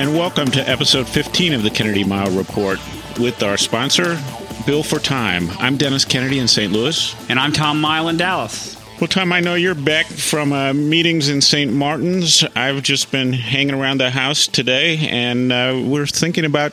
And welcome to episode 15 of the Kennedy Mighell Report with our sponsor, Bill for Time. I'm Dennis Kennedy in St. Louis. And I'm Tom Mighell in Dallas. Well, Tom, I know you're back from uh, meetings in St. Martin's. I've just been hanging around the house today, and uh, we're thinking about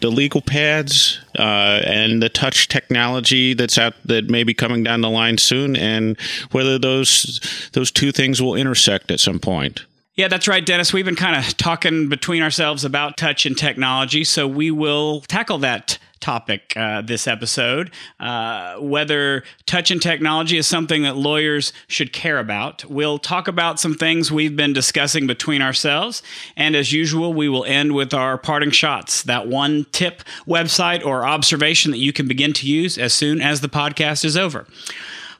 the legal pads uh, and the touch technology that's out that may be coming down the line soon, and whether those those two things will intersect at some point. Yeah, that's right, Dennis. We've been kind of talking between ourselves about touch and technology, so we will tackle that topic uh, this episode. Uh, whether touch and technology is something that lawyers should care about. We'll talk about some things we've been discussing between ourselves. And as usual, we will end with our parting shots that one tip, website, or observation that you can begin to use as soon as the podcast is over.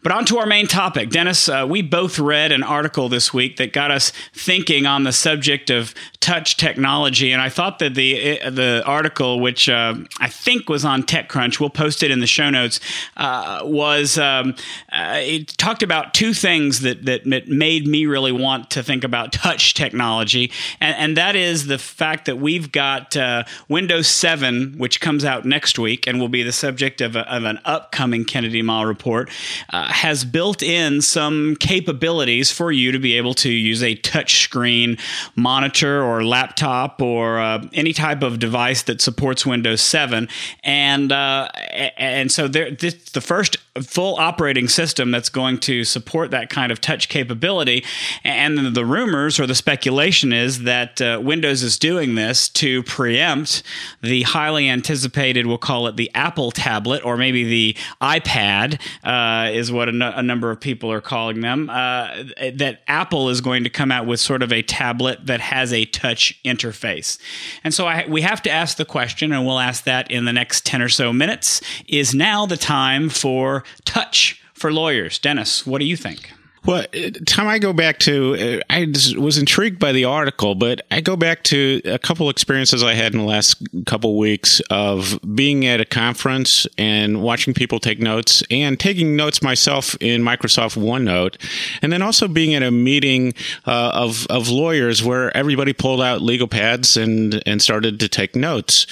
But on to our main topic. Dennis, uh, we both read an article this week that got us thinking on the subject of touch technology. And I thought that the, uh, the article, which uh, I think was on TechCrunch, we'll post it in the show notes, uh, was um, uh, it talked about two things that, that made me really want to think about touch technology. And, and that is the fact that we've got uh, Windows 7, which comes out next week and will be the subject of, a, of an upcoming Kennedy Mighell report has built in some capabilities for you to be able to use a touchscreen monitor or laptop or uh, any type of device that supports Windows 7. And uh, and so there, this, the first full operating system that's going to support that kind of touch capability. And the rumors or the speculation is that uh, Windows is doing this to preempt the highly anticipated, we'll call it the Apple tablet or maybe the iPad, uh, is what a, number of people are calling them. Uh, that Apple is going to come out with sort of a tablet that has a touch interface. And so I, we have to ask the question, and we'll ask that in the next 10 or so minutes is now the time for touch for lawyers. Dennis, what do you think? Well, Tom, I go back to, uh, I was intrigued by the article, but I go back to a couple experiences I had in the last couple weeks of being at a conference and watching people take notes and taking notes myself in Microsoft OneNote. And then also being at a meeting uh, of, of lawyers where everybody pulled out legal pads and, and started to take notes.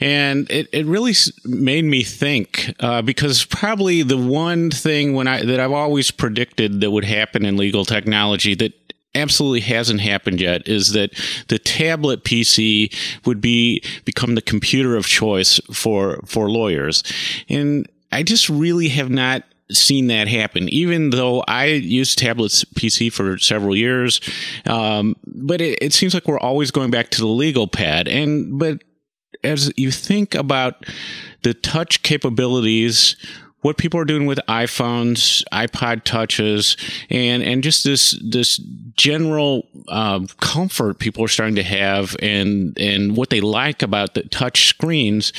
And it, it really made me think uh, because probably the one thing when I, that I've always predicted that would happen in legal technology that absolutely hasn't happened yet is that the tablet PC would be become the computer of choice for for lawyers. And I just really have not seen that happen, even though I used tablets PC for several years. Um, but it, it seems like we're always going back to the legal pad. And, but as you think about the touch capabilities what people are doing with iPhones, iPod touches, and and just this this general uh, comfort people are starting to have, and and what they like about the touch screens.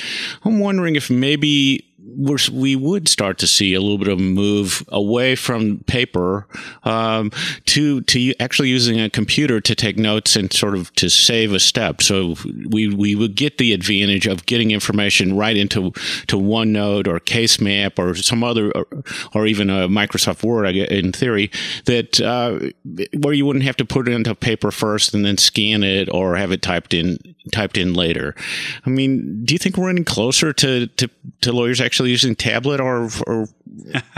I'm wondering if maybe we're, we would start to see a little bit of a move away from paper um, to to actually using a computer to take notes and sort of to save a step. So we we would get the advantage of getting information right into to OneNote or CaseMap or some other or, or even a Microsoft Word in theory that uh, where you wouldn't have to put it into paper first and then scan it or have it typed in typed in later. I mean, do you think we're any closer to to, to lawyers actually actually using tablet, or, or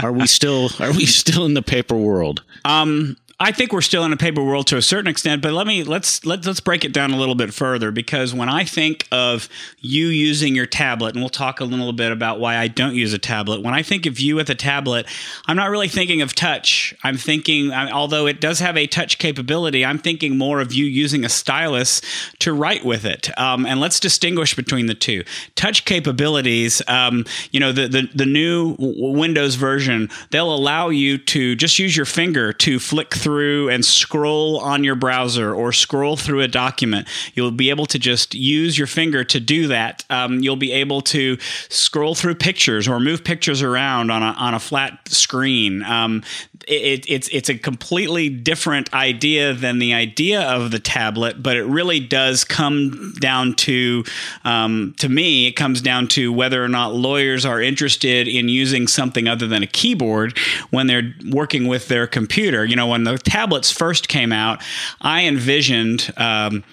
are we still are we still in the paper world? Um, I think we're still in a paper world to a certain extent, but let me let's let, let's break it down a little bit further because when I think of you using your tablet, and we'll talk a little bit about why I don't use a tablet. When I think of you with a tablet, I'm not really thinking of touch. I'm thinking, although it does have a touch capability, I'm thinking more of you using a stylus to write with it. Um, and let's distinguish between the two. Touch capabilities, um, you know, the, the the new Windows version, they'll allow you to just use your finger to flick through through and scroll on your browser or scroll through a document. You'll be able to just use your finger to do that. Um, you'll be able to scroll through pictures or move pictures around on a, on a flat screen. Um, it, it's it's a completely different idea than the idea of the tablet, but it really does come down to um, to me, it comes down to whether or not lawyers are interested in using something other than a keyboard when they're working with their computer. You know, when the tablets first came out, I envisioned um,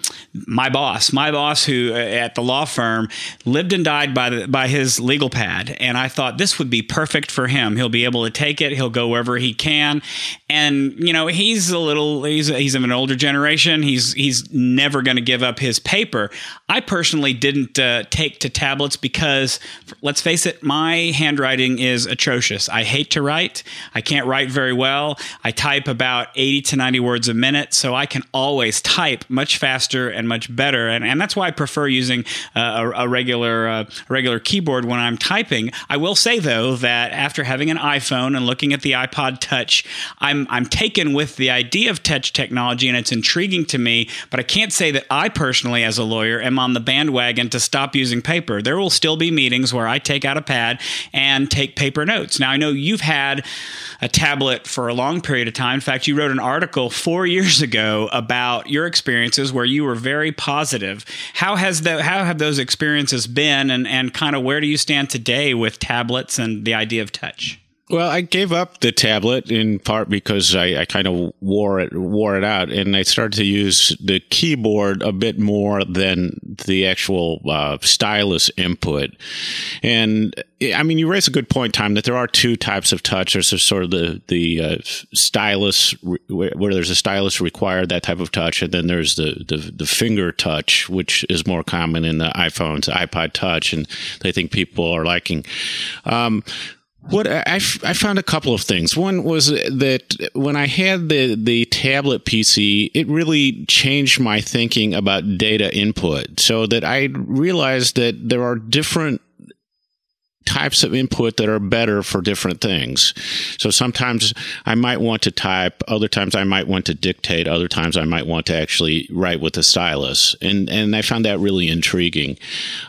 my boss, my boss who uh, at the law firm lived and died by the, by his legal pad, and I thought this would be perfect for him. He'll be able to take it. He'll go wherever he can, and you know he's a little he's he's of an older generation. He's he's never going to give up his paper. I personally didn't uh, take to tablets because let's face it, my handwriting is atrocious. I hate to write. I can't write very well. I type about 80 to 90 words a minute, so I can always type much faster and much better. And, and that's why I prefer using uh, a, a, regular uh, regular keyboard when I'm typing. I will say though that after having an iPhone and looking at the iPod Touch, I'm I'm taken with the idea of touch technology and it's intriguing to me. But I can't say that I personally, as a lawyer, am on the bandwagon to stop using paper. There will still be meetings where I take out a pad and take paper notes. Now I know you've had a tablet for a long period of time. In fact, you wrote an article four years ago about your experiences where you were very positive. How has the how have those experiences been, and and kind of where do you stand today with tablets and the idea of touch? Well, I gave up the tablet in part because I, I, kind of wore it wore it out, and I started to use the keyboard a bit more than the actual uh, stylus input. And I mean, you raise a good point, Tom, that there are two types of touch. There's sort of the the uh, stylus where there's a stylus required, that type of touch, and then there's the, the the finger touch, which is more common in the iPhones, iPod Touch, and I think people are liking. Um, what I, I found a couple of things. One was that when I had the the tablet PC, it really changed my thinking about data input. So that I realized that there are different types of input that are better for different things. So sometimes I might want to type, other times I might want to dictate, other times I might want to actually write with a stylus. And, and I found that really intriguing.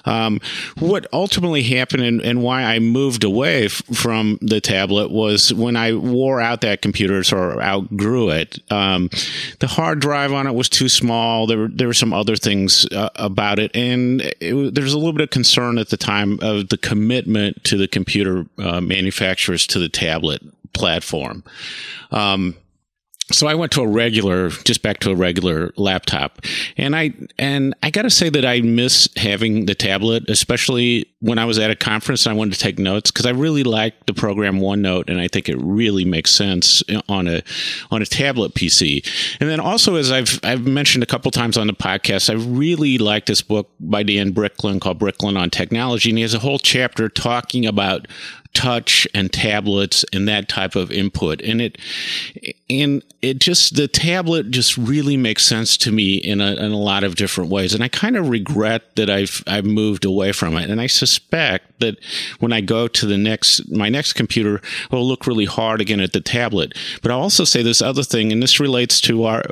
Um, what ultimately happened and, and, why I moved away f- from the tablet was when I wore out that computer or outgrew it, um, the hard drive on it was too small. There were, there were some other things uh, about it. And it, there was a little bit of concern at the time of the commitment to the computer uh, manufacturers to the tablet platform. Um, so I went to a regular, just back to a regular laptop, and I and I got to say that I miss having the tablet, especially when I was at a conference and I wanted to take notes because I really like the program OneNote, and I think it really makes sense eh, on a on a tablet PC. And then also, as I've I've mentioned a couple times on the podcast, I really like this book by Dan Bricklin called Bricklin on Technology, and he has a whole chapter talking about touch and tablets and that type of input. And it and it just the tablet just really makes sense to me in a, in a lot of different ways. And i kind of regret that i've i've moved away from it. And i suspect that when i go to the next my next computer i'll look really hard again at the tablet. But i'll also say this other thing and this relates to our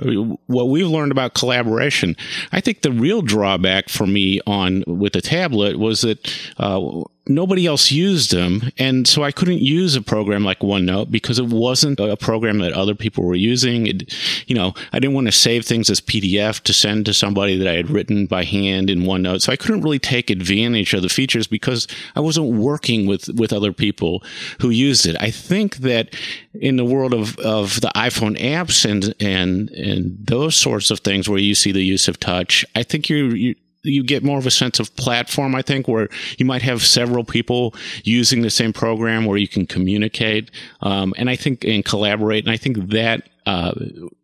what we've learned about collaboration. I think the real drawback for me on with the tablet was that uh, nobody else used them. And so I couldn't use a program like OneNote because it wasn't a program that other people were using. It, you know, I didn't want to save things as PDF to send to somebody that I had written by hand in OneNote. So I couldn't really take advantage of the features because I wasn't working with, with other people who used it. I think that in the world of, of the iPhone apps and, and, and those sorts of things where you see the use of touch, I think you're, you you get more of a sense of platform, I think, where you might have several people using the same program where you can communicate, um, and I think and collaborate. And I think that uh,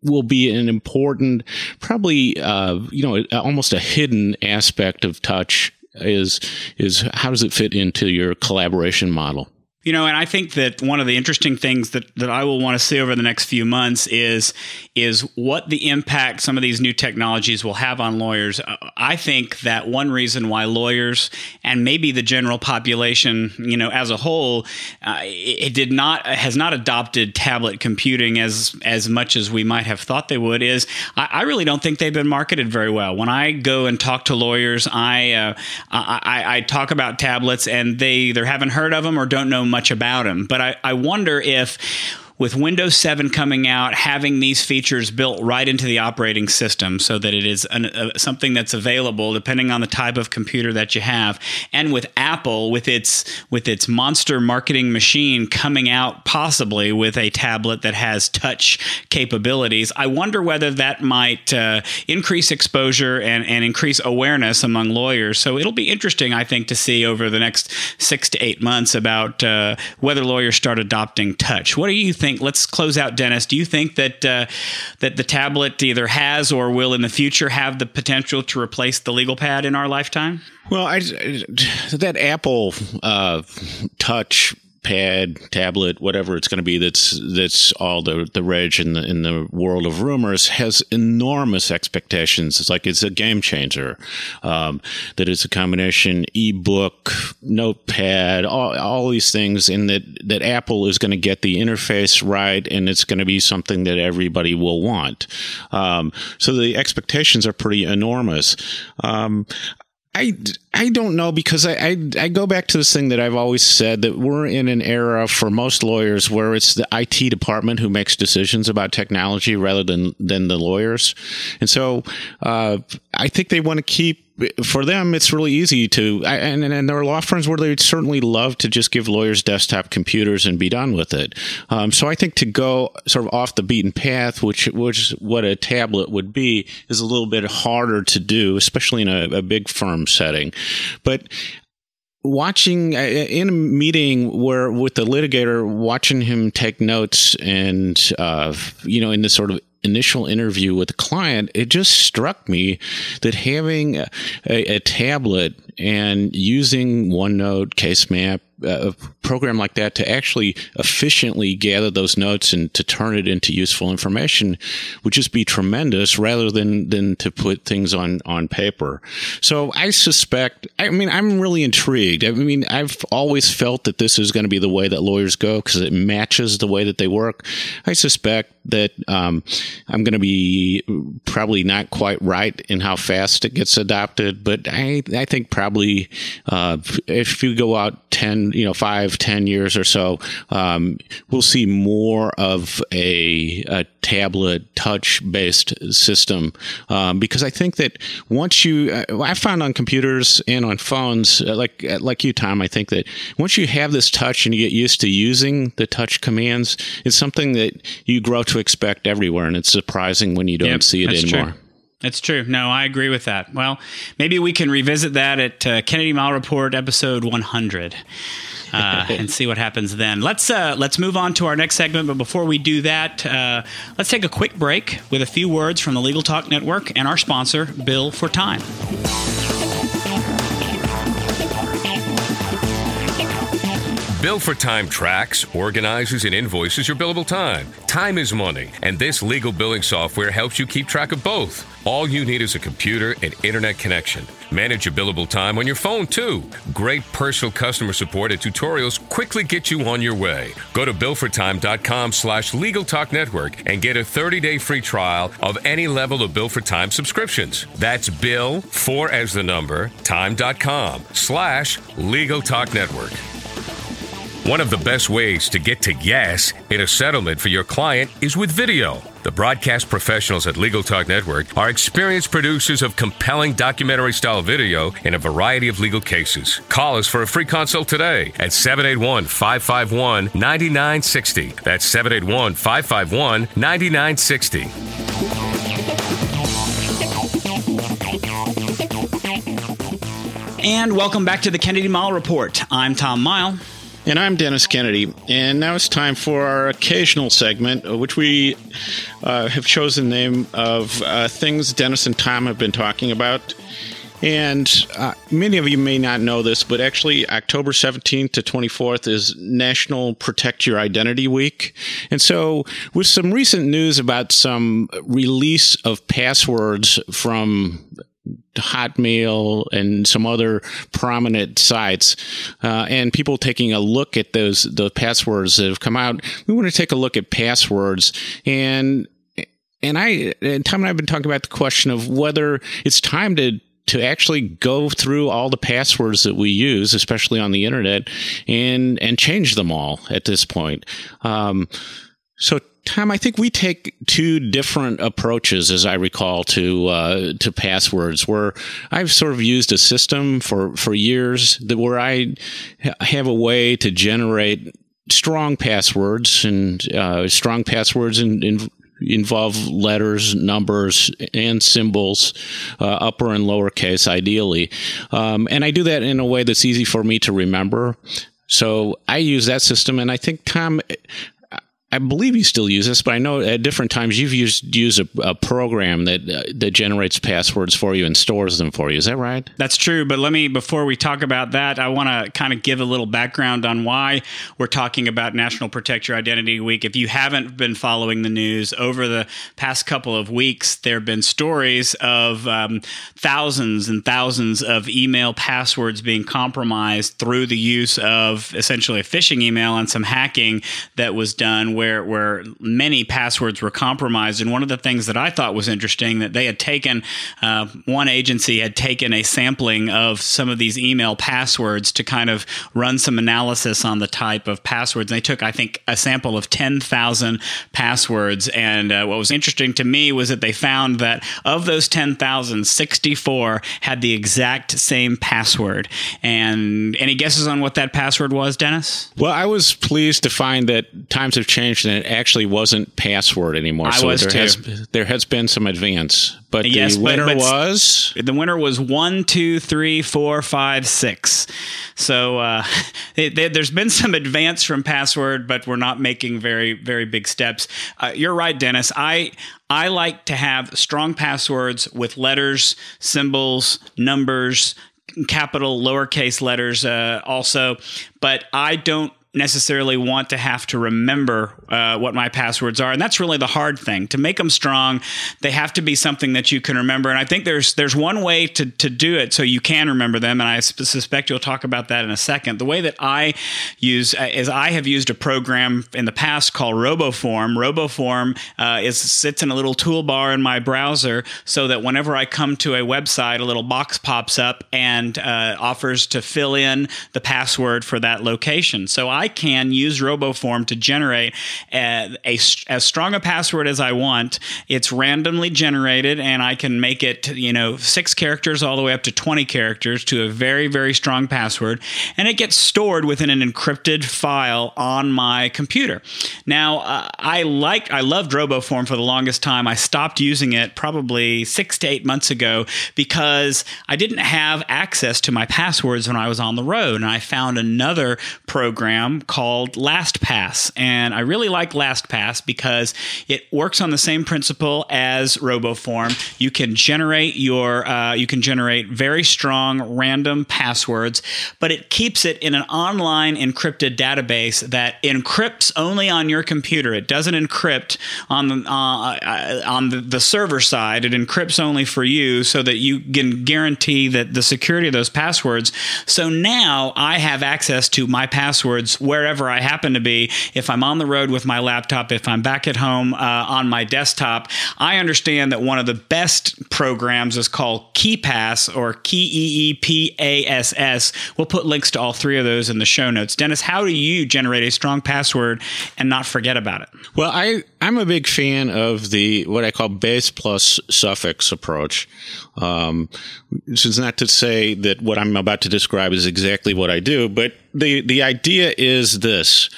will be an important, probably, uh, you know, almost a hidden aspect of touch is is how does it fit into your collaboration model? You know, and I think that one of the interesting things that, that I will want to see over the next few months is is what the impact some of these new technologies will have on lawyers. Uh, I think that one reason why lawyers and maybe the general population, you know, as a whole, uh, it, did not has not adopted tablet computing as as much as we might have thought they would is I, I really don't think they've been marketed very well. When I go and talk to lawyers, I, uh, I, I talk about tablets and they either haven't heard of them or don't know much about him. But I, I wonder if with Windows 7 coming out, having these features built right into the operating system so that it is an, uh, something that's available depending on the type of computer that you have, and with Apple with its with its monster marketing machine coming out possibly with a tablet that has touch capabilities, I wonder whether that might uh, increase exposure and, and increase awareness among lawyers. So it'll be interesting, I think, to see over the next six to eight months about uh, whether lawyers start adopting touch. What do you think? Think? Let's close out, Dennis. Do you think that uh, that the tablet either has or will in the future have the potential to replace the legal pad in our lifetime? Well, I, that Apple uh, Touch pad, tablet, whatever it's going to be that's that's all the the reg in the in the world of rumors has enormous expectations. It's like it's a game changer. Um, that it's a combination ebook, notepad, all, all these things, and that that Apple is going to get the interface right, and it's going to be something that everybody will want. Um, so the expectations are pretty enormous. Um, I, I don't know because I, I, I go back to this thing that I've always said that we're in an era for most lawyers where it's the IT department who makes decisions about technology rather than than the lawyers, and so uh, I think they want to keep for them, it's really easy to, and, and there are law firms where they'd certainly love to just give lawyers desktop computers and be done with it. Um, so I think to go sort of off the beaten path, which which what a tablet would be, is a little bit harder to do, especially in a, a big firm setting. But watching uh, in a meeting where with the litigator watching him take notes and uh, you know in this sort of initial interview with the client, it just struck me that having a, a, tablet and using OneNote, CaseMap, a program like that to actually efficiently gather those notes and to turn it into useful information would just be tremendous rather than than to put things on on paper. So i suspect i mean i'm really intrigued. I mean i've always felt that this is going to be the way that lawyers go because it matches the way that they work. I suspect that um, i'm going to be probably not quite right in how fast it gets adopted but i i think probably uh, if you go out 10 you know five ten years or so um, we'll see more of a, a tablet touch based system um, because I think that once you uh, I found on computers and on phones uh, like uh, like you Tom I think that once you have this touch and you get used to using the touch commands it's something that you grow to expect everywhere and it's surprising when you don't yep, see it anymore. True. That's true. No, I agree with that. Well, maybe we can revisit that at uh, Kennedy Miles Report episode 100 uh, and see what happens then. Let's uh, let's move on to our next segment. But before we do that, uh, let's take a quick break with a few words from the Legal Talk Network and our sponsor, Bill for Time. Bill for Time tracks, organizes, and invoices your billable time. Time is money, and this legal billing software helps you keep track of both. All you need is a computer and internet connection. Manage your billable time on your phone too. Great personal customer support and tutorials quickly get you on your way. Go to billfortime.com slash legal talk network and get a 30-day free trial of any level of Bill for Time subscriptions. That's bill for as the number time.com slash legal talk network. One of the best ways to get to yes in a settlement for your client is with video. The broadcast professionals at Legal Talk Network are experienced producers of compelling documentary style video in a variety of legal cases. Call us for a free consult today at 781 551 9960. That's 781 551 9960. And welcome back to the Kennedy Miles Report. I'm Tom Miles. And I'm Dennis Kennedy. And now it's time for our occasional segment, uh, which we uh, have chosen the name of uh, things Dennis and Tom have been talking about. And uh, many of you may not know this, but actually, October 17th to 24th is National Protect Your Identity Week. And so, with some recent news about some release of passwords from Hotmail and some other prominent sites, uh, and people taking a look at those the passwords that have come out. We want to take a look at passwords and and I and Tom and I have been talking about the question of whether it's time to to actually go through all the passwords that we use, especially on the internet, and and change them all at this point. Um, so, Tom, I think we take two different approaches, as I recall, to uh, to passwords. Where I've sort of used a system for for years that where I have a way to generate strong passwords and uh, strong passwords and, and involve letters, numbers, and symbols, uh, upper and lowercase, ideally. Um, and I do that in a way that's easy for me to remember. So I use that system, and I think Tom, I believe you still use this, but I know at different times you've used use a, a program that uh, that generates passwords for you and stores them for you. Is that right? That's true. But let me before we talk about that, I want to kind of give a little background on why we're talking about National Protect Your Identity Week. If you haven't been following the news over the past couple of weeks, there have been stories of um, thousands and thousands of email passwords being compromised through the use of essentially a phishing email and some hacking that was done where where where many passwords were compromised. And one of the things that I thought was interesting that they had taken uh, one agency had taken a sampling of some of these email passwords to kind of run some analysis on the type of passwords. And they took, I think, a sample of ten thousand passwords. And uh, what was interesting to me was that they found that of those 10,000, 64 had the exact same password. And any guesses on what that password was, Dennis? Well, I was pleased to find that times have changed and it actually wasn't password anymore. I so was there too. has there has been some advance, but Yes, the winner but- was The winner was one, two, three, four, five, six. So uh, it, there- there's been some advance from password, but we're not making very, very big steps. Uh, you're right, Dennis. I I like to have strong passwords with letters, symbols, numbers, capital, lowercase letters, uh, also. But I don't necessarily want to have to remember uh, what my passwords are. And that's really the hard thing to make them strong. They have to be something that you can remember. And i think there's there's one way to, to do it so you can remember them. And i suspect you'll talk about that in a second. The way that i use uh, is i have used a program in the past called roboform. Roboform uh, is sits in a little toolbar in my browser so that whenever i come to a website a little box pops up and uh, offers to fill in the password for that location. So i can use roboform to generate a, a as strong a password as i want. It's randomly generated and i can make it you know six characters all the way up to 20 characters to a very very strong password and it gets stored within an encrypted file on my computer. Now uh, i like i loved roboform for the longest time. I stopped using it probably six to eight months ago because i didn't have access to my passwords when i was on the road and i found another program called LastPass. And I really like LastPass because it works on the same principle as RoboForm. You can generate your uh, you can generate very strong random passwords, but it keeps it in an online encrypted database that encrypts only on your computer. It doesn't encrypt on the uh, uh, on the, the server side. It encrypts only for you so that you can guarantee that the security of those passwords. So now I have access to my passwords wherever I happen to be. If I'm on the road with my laptop, if I'm back at home uh, on my desktop, I understand that one of the best programs is called KeePass or Key E E P A S S. We'll put links to all three of those in the show notes. Dennis, how do you generate a strong password and not forget about it? Well, I I'm a big fan of the what I call base plus suffix approach. Um, this is not to say that what I'm about to describe is exactly what I do, but the the idea is this: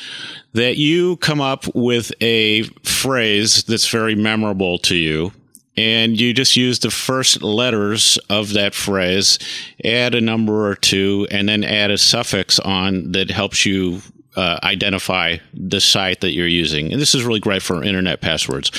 that you come up with a phrase that's very memorable to you. And you just use the first letters of that phrase, add a number or two, and then add a suffix on that helps you uh, identify the site that you're using. And this is really great for internet passwords.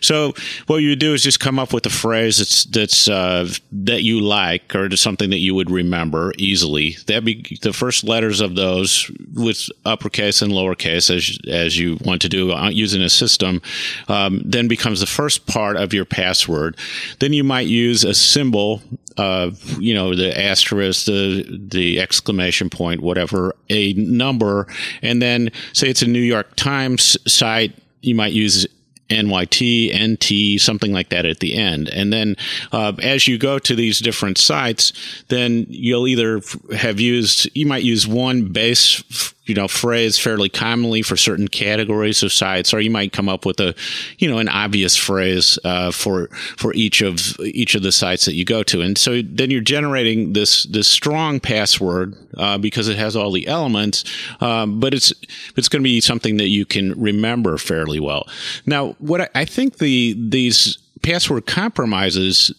So what you do is just come up with a phrase that's that's uh, that you like or something that you would remember easily. That be the first letters of those with uppercase and lowercase as as you want to do using a system. Um, then becomes the first part of your password. Then you might use a symbol uh, you know, the asterisk, the the exclamation point, whatever, a number, and then say it's a New York Times site, you might use NYT, NT, something like that at the end. And then uh, as you go to these different sites, then you'll either have used, you might use one base, you know, phrase fairly commonly for certain categories of sites, or you might come up with a, you know, an obvious phrase uh, for for each of each of the sites that you go to. And so then you're generating this this strong password uh, because it has all the elements, um, but it's it's going to be something that you can remember fairly well. Now, what I, I think the these password compromises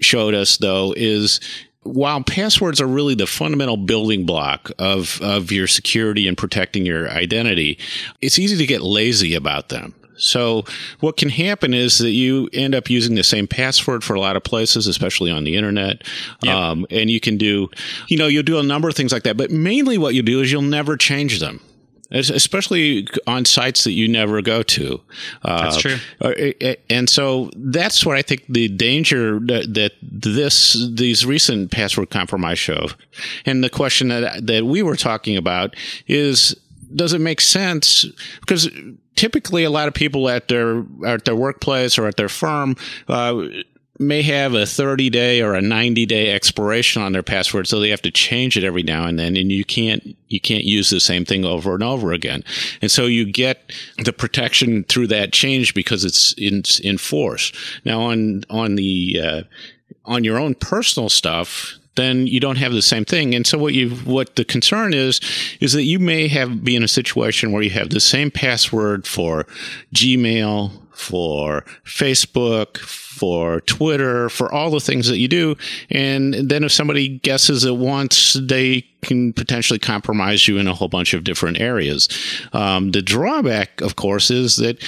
showed us though is while passwords are really the fundamental building block of, of your security and protecting your identity, it's easy to get lazy about them. So what can happen is that you end up using the same password for a lot of places, especially on the internet. Yep. Um, and you can do, you know, you'll do a number of things like that, but mainly what you do is you'll never change them especially on sites that you never go to. Uh, that's true. Uh, and so that's what I think the danger that, that, this these recent password compromise show. And the question that that we were talking about is does it make sense because typically a lot of people at their at their workplace or at their firm uh, may have a 30 day or a 90 day expiration on their password so they have to change it every now and then and you can't you can't use the same thing over and over again and so you get the protection through that change because it's in in force now on on the uh, on your own personal stuff then you don't have the same thing. And so what you what the concern is is that you may have be in a situation where you have the same password for Gmail, for Facebook, for Twitter, for all the things that you do. And then if somebody guesses it once, they can potentially compromise you in a whole bunch of different areas. Um, the drawback, of course, is that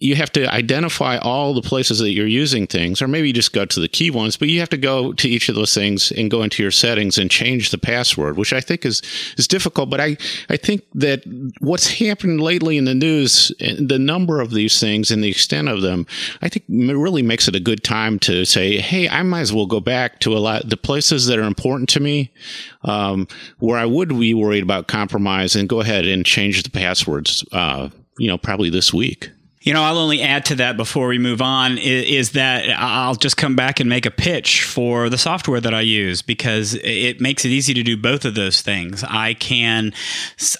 you have to identify all the places that you're using things, or maybe you just go to the key ones, but you have to go to each of those things and go into your settings and change the password, which I think is, is difficult. But I, I think that what's happened lately in the news, the number of these things and the extent of them, I think really makes it a good time to say, hey, I might as well go back to a lot the places that are important to me, um, where I would be worried about compromise and go ahead and change the passwords, uh, you know, probably this week. You know, I'll only add to that before we move on is, is, that I'll just come back and make a pitch for the software that I use because it makes it easy to do both of those things. I can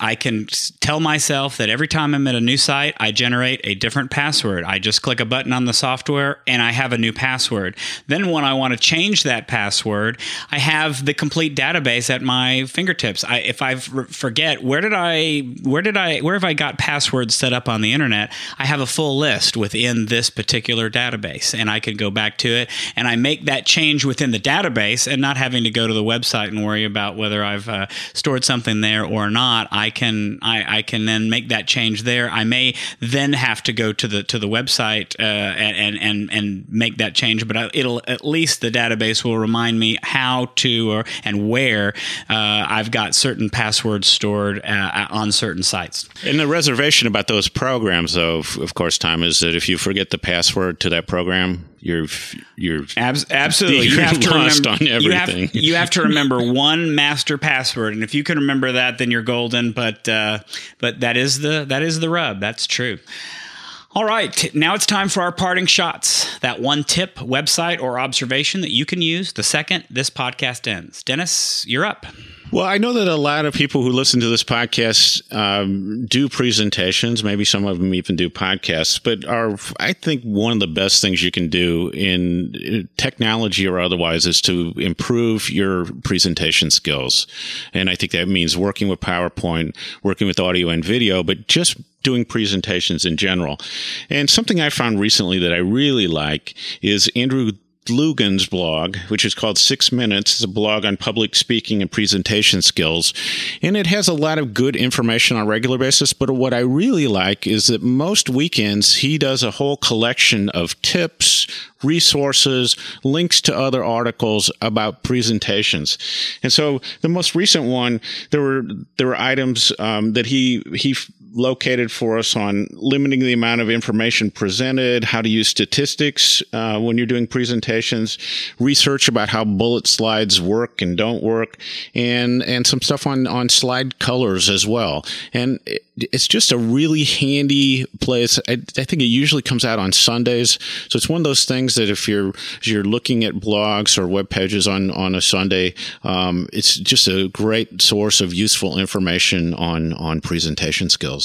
I can tell myself that every time I'm at a new site, I generate a different password. I just click a button on the software and I have a new password. Then when I want to change that password, I have the complete database at my fingertips. I, if I forget where did I where did I where have I got passwords set up on the internet, I have a full list within this particular database. And I can go back to it and I make that change within the database and not having to go to the website and worry about whether I've uh, stored something there or not. I can I, I, can then make that change there. I may then have to go to the to the website uh, and and and make that change, but it'll at least the database will remind me how to or and where uh, I've got certain passwords stored uh, on certain sites. And the reservation about those programs, though, of course course, Tom, is that if you forget the password to that program, you're you're Abs- absolutely you're you have to remember on everything. You have, you have, to remember one master password, and if you can remember that, then you're golden. But uh, but that is the that is the rub. That's true. All right, now it's time for our parting shots. That one tip, website, or observation that you can use the second this podcast ends. Dennis, you're up. Well, I know that a lot of people who listen to this podcast um, do presentations. Maybe some of them even do podcasts. But are I think one of the best things you can do in uh, technology or otherwise is to improve your presentation skills. And I think that means working with PowerPoint, working with audio and video, but just doing presentations in general. And something I found recently that I really like is Andrew Dlugan's blog, which is called Six Minutes. It's a blog on public speaking and presentation skills. And it has a lot of good information on a regular basis. But what I really like is that most weekends he does a whole collection of tips, resources, links to other articles about presentations. And so the most recent one, there were there were items um, that he he located for us on limiting the amount of information presented, how to use statistics uh, when you're doing presentations, research about how bullet slides work and don't work, and and some stuff on on slide colors as well. And it, it's just a really handy place. I, I, think it usually comes out on Sundays, so it's one of those things that if you're if you're looking at blogs or web pages on on a Sunday, um, it's just a great source of useful information on on presentation skills.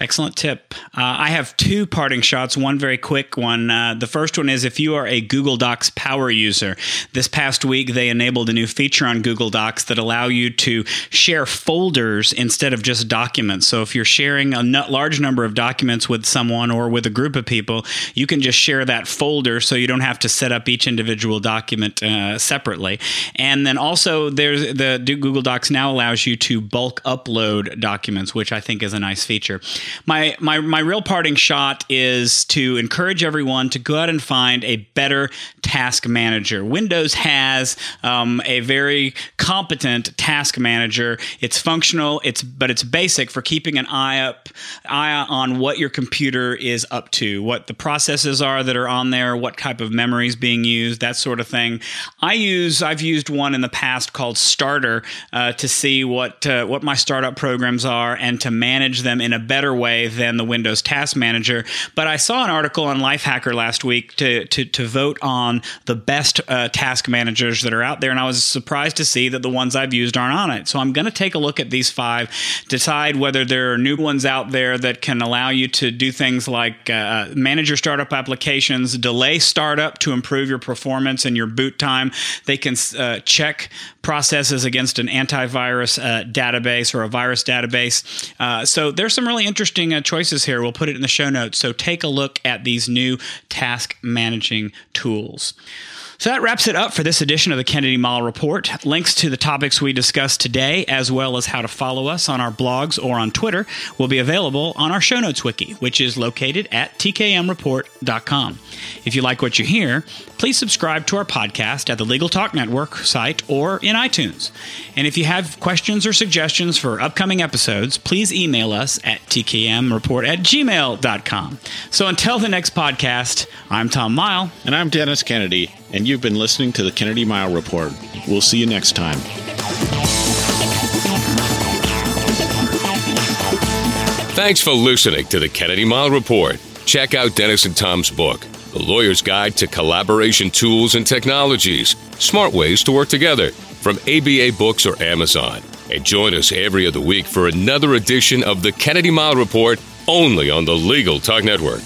Excellent tip. Uh, I have two parting shots, one very quick one. Uh, the first one is if you are a Google Docs power user, this past week they enabled a new feature on Google Docs that allow you to share folders instead of just documents. So if you're sharing a large number of documents with someone or with a group of people, you can just share that folder so you don't have to set up each individual document uh, separately. And then also there's the Google Docs now allows you to bulk upload documents, which I think is a nice feature my my my real parting shot is to encourage everyone to go out and find a better task manager. Windows has um, a very competent task manager. It's functional. It's but it's basic for keeping an eye up eye on what your computer is up to, what the processes are that are on there, what type of memory is being used, that sort of thing. I use I've used one in the past called Starter uh, to see what uh, what my startup programs are and to manage them in a better way than the Windows Task Manager. But I saw an article on Lifehacker last week to to, to vote on the best uh, task managers that are out there, and I was surprised to see that the ones I've used aren't on it. So I'm going to take a look at these five, decide whether there are new ones out there that can allow you to do things like uh, manage your startup applications, delay startup to improve your performance and your boot time. They can uh, check processes against an antivirus uh, database or a virus database. Uh, so there's some really interesting uh, choices here. We'll put it in the show notes. So take a look at these new task managing tools. So that wraps it up for this edition of the Kennedy Mighell Report. Links to the topics we discussed today, as well as how to follow us on our blogs or on Twitter, will be available on our show notes wiki, which is located at tkmreport.com. If you like what you hear, please subscribe to our podcast at the Legal Talk Network site or in iTunes. And if you have questions or suggestions for upcoming episodes, please email us at tkmreport at gmail.com. So until the next podcast, I'm Tom Mighell. And I'm Dennis Kennedy and you've been listening to the Kennedy Mighell Report. We'll see you next time. Thanks for listening to the Kennedy Mighell Report. Check out Dennis and Tom's book, The Lawyer's Guide to Collaboration Tools and Technologies Smart Ways to Work Together, from ABA Books or Amazon. And join us every other week for another edition of the Kennedy Mighell Report only on the Legal Talk Network.